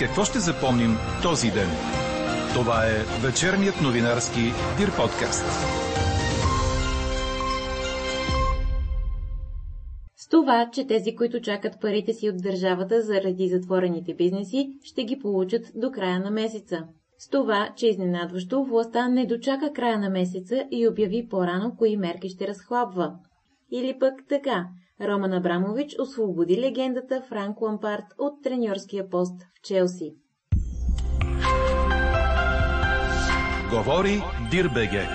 Какво ще запомним този ден? Това е вечерният новинарски Дир подкаст. С това, че тези, които чакат парите си от държавата заради затворените бизнеси, ще ги получат до края на месеца. С това, че изненадващо властта не дочака края на месеца и обяви по-рано кои мерки ще разхлабва. Или пък така, Роман Абрамович освободи легендата Франк Лампарт от треньорския пост в Челси. Говори Дирбеге.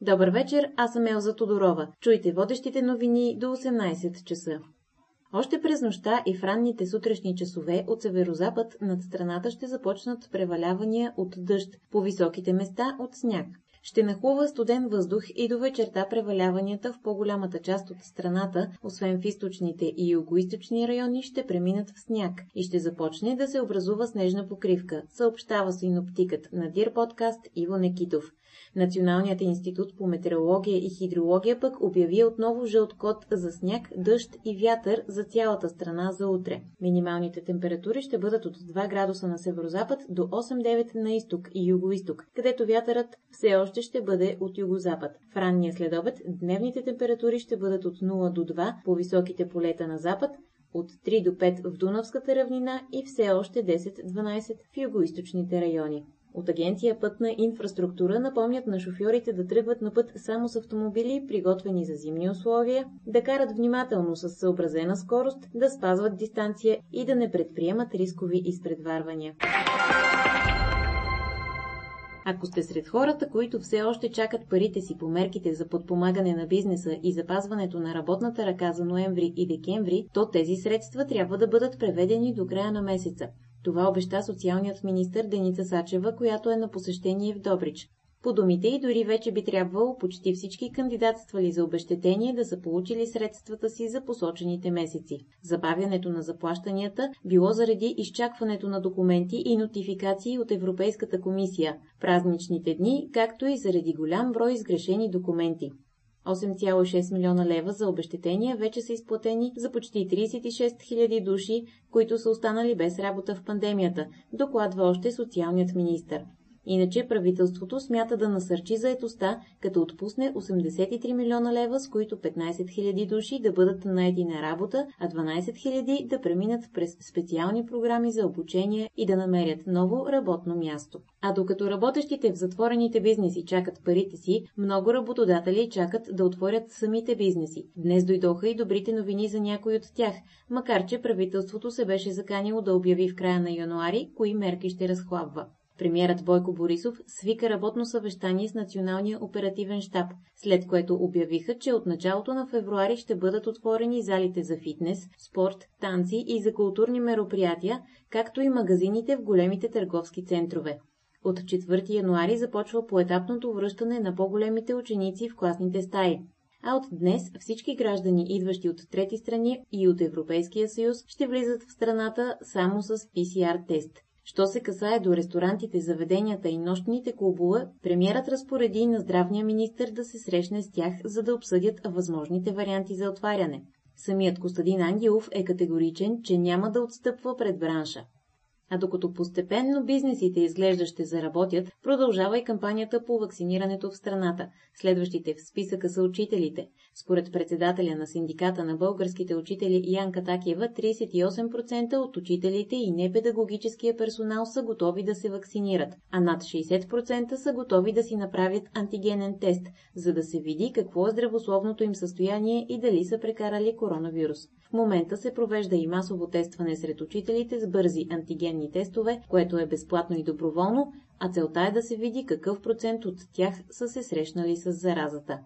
Добър вечер, аз съм Елза Тодорова. Чуйте водещите новини до 18 часа. Още през нощта и в ранните сутрешни часове от северозапад над страната ще започнат превалявания от дъжд, по високите места от сняг. Ще нахлува студен въздух и до вечерта преваляванията в по-голямата част от страната, освен в източните и югоисточни райони, ще преминат в сняг и ще започне да се образува снежна покривка, съобщава синоптикът на Дир подкаст Иво Некитов. Националният институт по метеорология и хидрология пък обяви отново жълт код за сняг, дъжд и вятър за цялата страна за утре. Минималните температури ще бъдат от 2 градуса на северозапад до 8-9 на изток и югоисток, където вятърът все още ще бъде от югозапад. В ранния следобед дневните температури ще бъдат от 0 до 2 по високите полета на запад, от 3 до 5 в Дунавската равнина и все още 10-12 в югоисточните райони. От агенция Пътна инфраструктура напомнят на шофьорите да тръгват на път само с автомобили, приготвени за зимни условия, да карат внимателно с съобразена скорост, да спазват дистанция и да не предприемат рискови изпредварвания. Ако сте сред хората, които все още чакат парите си по мерките за подпомагане на бизнеса и запазването на работната ръка за ноември и декември, то тези средства трябва да бъдат преведени до края на месеца. Това обеща социалният министр Деница Сачева, която е на посещение в Добрич. По думите и дори вече би трябвало почти всички кандидатствали за обещетение да са получили средствата си за посочените месеци. Забавянето на заплащанията било заради изчакването на документи и нотификации от Европейската комисия, празничните дни, както и заради голям брой изгрешени документи. 8,6 милиона лева за обещетения вече са изплатени за почти 36 000 души, които са останали без работа в пандемията, докладва още социалният министр. Иначе правителството смята да насърчи заетостта, като отпусне 83 милиона лева, с които 15 000 души да бъдат наети на работа, а 12 000 да преминат през специални програми за обучение и да намерят ново работно място. А докато работещите в затворените бизнеси чакат парите си, много работодатели чакат да отворят самите бизнеси. Днес дойдоха и добрите новини за някои от тях, макар че правителството се беше заканило да обяви в края на януари, кои мерки ще разхлабва. Премьерът Бойко Борисов свика работно съвещание с Националния оперативен штаб, след което обявиха, че от началото на февруари ще бъдат отворени залите за фитнес, спорт, танци и за културни мероприятия, както и магазините в големите търговски центрове. От 4 януари започва поетапното връщане на по-големите ученици в класните стаи. А от днес всички граждани, идващи от трети страни и от Европейския съюз, ще влизат в страната само с PCR тест. Що се касае до ресторантите, заведенията и нощните клубове, премиерът разпореди на здравния министр да се срещне с тях, за да обсъдят възможните варианти за отваряне. Самият Костадин Ангелов е категоричен, че няма да отстъпва пред бранша. А докато постепенно бизнесите изглежда ще заработят, продължава и кампанията по вакцинирането в страната. Следващите в списъка са учителите. Според председателя на синдиката на българските учители Янка Такиева, 38% от учителите и непедагогическия персонал са готови да се вакцинират, а над 60% са готови да си направят антигенен тест, за да се види какво е здравословното им състояние и дали са прекарали коронавирус. В момента се провежда и масово тестване сред учителите с бързи антигенни тестове, което е безплатно и доброволно, а целта е да се види какъв процент от тях са се срещнали с заразата.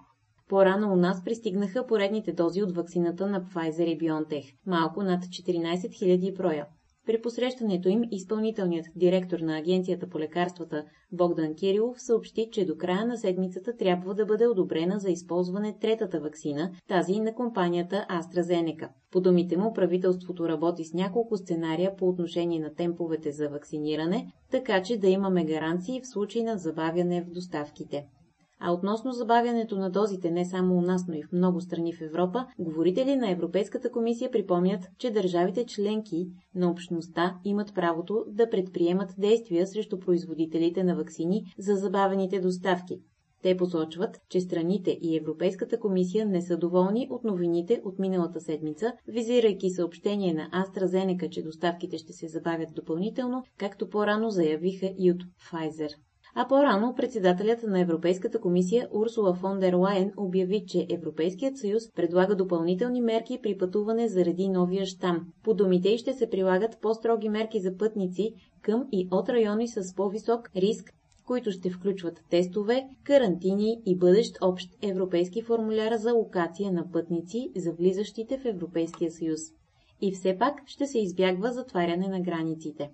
По-рано у нас пристигнаха поредните дози от ваксината на Pfizer и BioNTech, малко над 14 000 броя. При посрещането им изпълнителният директор на Агенцията по лекарствата Богдан Кирилов съобщи, че до края на седмицата трябва да бъде одобрена за използване третата вакцина, тази на компанията AstraZeneca. По думите му, правителството работи с няколко сценария по отношение на темповете за вакциниране, така че да имаме гаранции в случай на забавяне в доставките. А относно забавянето на дозите не само у нас, но и в много страни в Европа, говорители на Европейската комисия припомнят, че държавите членки на общността имат правото да предприемат действия срещу производителите на вакцини за забавените доставки. Те посочват, че страните и Европейската комисия не са доволни от новините от миналата седмица, визирайки съобщение на AstraZeneca, че доставките ще се забавят допълнително, както по-рано заявиха и от Pfizer. А по-рано председателят на Европейската комисия Урсула фон дер Лайен обяви, че Европейският съюз предлага допълнителни мерки при пътуване заради новия щам. По думите й ще се прилагат по-строги мерки за пътници към и от райони с по-висок риск които ще включват тестове, карантини и бъдещ общ европейски формуляр за локация на пътници за влизащите в Европейския съюз. И все пак ще се избягва затваряне на границите.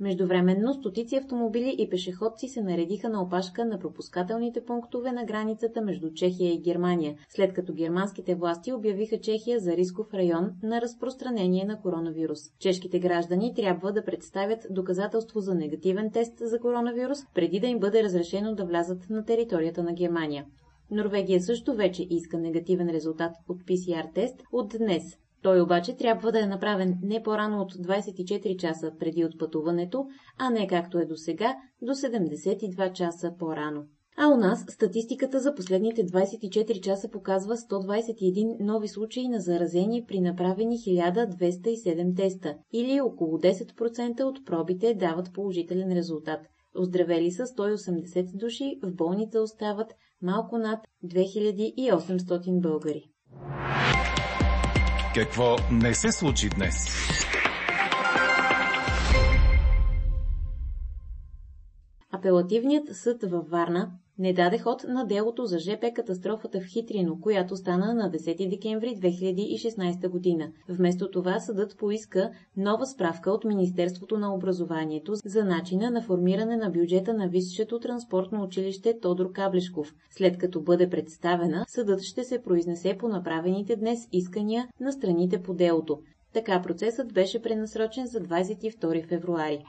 Междувременно стотици автомобили и пешеходци се наредиха на опашка на пропускателните пунктове на границата между Чехия и Германия, след като германските власти обявиха Чехия за рисков район на разпространение на коронавирус. Чешките граждани трябва да представят доказателство за негативен тест за коронавирус, преди да им бъде разрешено да влязат на територията на Германия. Норвегия също вече иска негативен резултат от PCR тест от днес, той обаче трябва да е направен не по-рано от 24 часа преди отпътуването, а не както е до сега, до 72 часа по-рано. А у нас статистиката за последните 24 часа показва 121 нови случаи на заразени при направени 1207 теста, или около 10% от пробите дават положителен резултат. Оздравели са 180 души, в болница остават малко над 2800 българи. Какво не се случи днес? Апелативният съд във Варна не даде ход на делото за ЖП катастрофата в Хитрино, която стана на 10 декември 2016 година. Вместо това съдът поиска нова справка от Министерството на образованието за начина на формиране на бюджета на Висшето транспортно училище Тодор Каблешков. След като бъде представена, съдът ще се произнесе по направените днес искания на страните по делото. Така процесът беше пренасрочен за 22 февруари.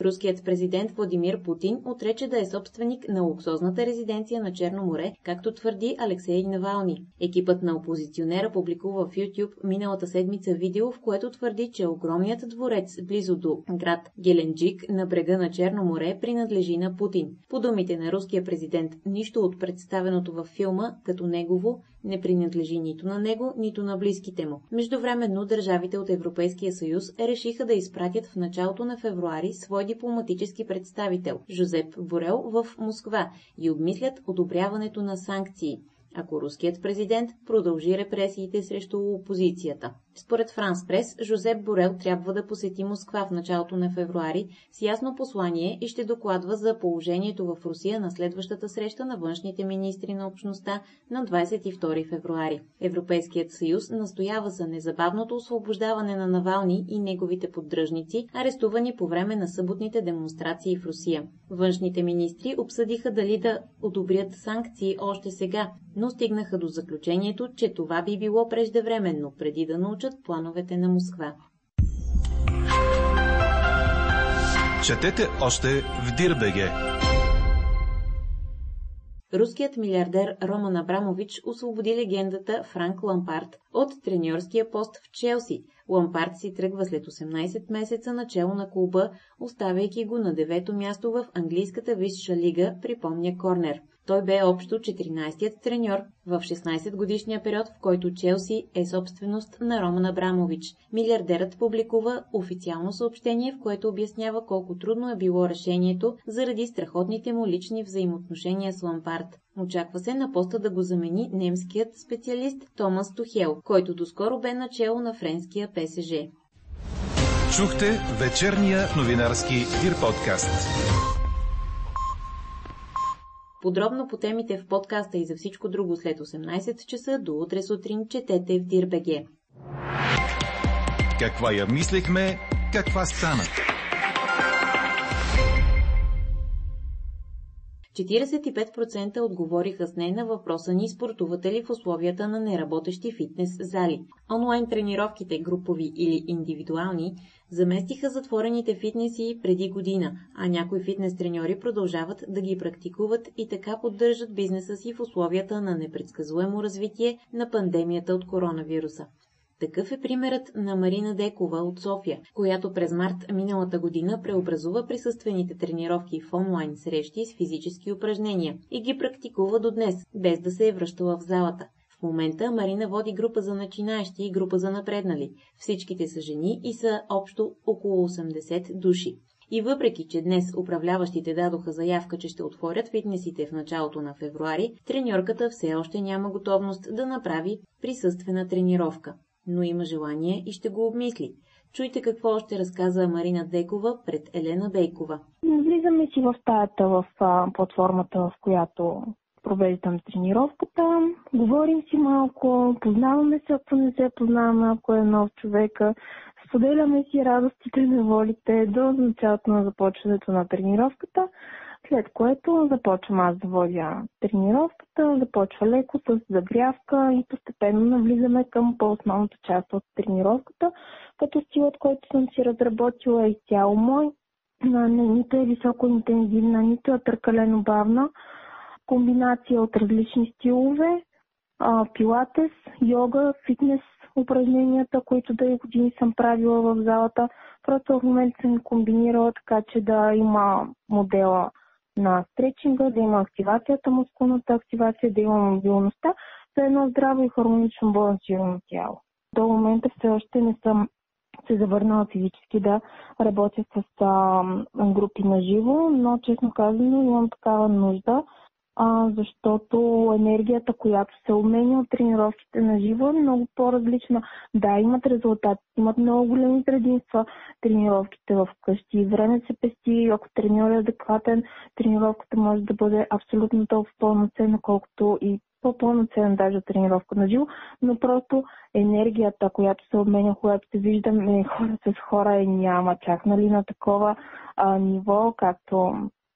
Руският президент Владимир Путин отрече да е собственик на луксозната резиденция на Черно море, както твърди Алексей Навални. Екипът на опозиционера публикува в YouTube миналата седмица видео, в което твърди, че огромният дворец близо до град Геленджик на брега на Черно море принадлежи на Путин. По думите на руския президент, нищо от представеното във филма като негово не принадлежи нито на него, нито на близките му. Междувременно държавите от Европейския съюз решиха да изпратят в началото на февруари свой дипломатически представител Жозеп Борел в Москва и обмислят одобряването на санкции ако руският президент продължи репресиите срещу опозицията. Според Франс Прес, Жозеп Борел трябва да посети Москва в началото на февруари с ясно послание и ще докладва за положението в Русия на следващата среща на външните министри на общността на 22 февруари. Европейският съюз настоява за незабавното освобождаване на Навални и неговите поддръжници, арестувани по време на съботните демонстрации в Русия. Външните министри обсъдиха дали да одобрят санкции още сега, но стигнаха до заключението, че това би било преждевременно, преди да научат плановете на Москва. Четете още в Дирбеге. Руският милиардер Роман Абрамович освободи легендата Франк Лампард от треньорския пост в Челси. Лампард си тръгва след 18 месеца начало на клуба, оставяйки го на девето място в английската висша лига, припомня Корнер. Той бе общо 14-тият треньор в 16-годишния период, в който Челси е собственост на Роман Абрамович. Милиардерът публикува официално съобщение, в което обяснява колко трудно е било решението заради страхотните му лични взаимоотношения с Лампард. Очаква се на поста да го замени немският специалист Томас Тухел, който доскоро бе начало на френския ПСЖ. Чухте вечерния новинарски Дир подкаст. Подробно по темите в подкаста и за всичко друго след 18 часа до утре сутрин четете в Дирбеге. Каква я мислехме, каква стана? 45% отговориха с не на въпроса ни спортувате ли в условията на неработещи фитнес зали. Онлайн тренировките, групови или индивидуални, заместиха затворените фитнеси преди година, а някои фитнес треньори продължават да ги практикуват и така поддържат бизнеса си в условията на непредсказуемо развитие на пандемията от коронавируса. Такъв е примерът на Марина Декова от София, която през март миналата година преобразува присъствените тренировки в онлайн срещи с физически упражнения и ги практикува до днес, без да се е връщала в залата. В момента Марина води група за начинаещи и група за напреднали. Всичките са жени и са общо около 80 души. И въпреки, че днес управляващите дадоха заявка, че ще отворят фитнесите в началото на февруари, треньорката все още няма готовност да направи присъствена тренировка но има желание и ще го обмисли. Чуйте какво още разказа Марина Декова пред Елена Бейкова. Влизаме си в стаята в платформата, в която провеждам тренировката. Говорим си малко, познаваме се, ако не се познаваме, ако е нов човека. Споделяме си радостите, неволите до началото на започването на тренировката. След което започвам аз да водя тренировката, започва леко с загрявка и постепенно навлизаме към по-основната част от тренировката, като стилът, който съм си разработила е изцяло мой. Нито е високо интензивна, нито е прекалено бавна. Комбинация от различни стилове, пилатес, йога, фитнес упражненията, които да и години съм правила в залата. Просто в момента съм комбинирала така, че да има модела на стречинга, да има активацията, мускулната активация, да има мобилността за едно здраво и хармонично балансирано тяло. До момента все още не съм се завърнала физически да работя с а, групи на живо, но честно казано имам такава нужда а, защото енергията, която се обменя от тренировките на живо е много по-различна. Да, имат резултати, имат много големи предимства тренировките в къщи. Време се пести, ако треньор е адекватен, тренировката може да бъде абсолютно толкова пълноценна, колкото и по-пълноценна даже тренировка на живо, но просто енергията, която се обменя, когато се виждаме хора с хора, е няма чак нали, на такова а, ниво, както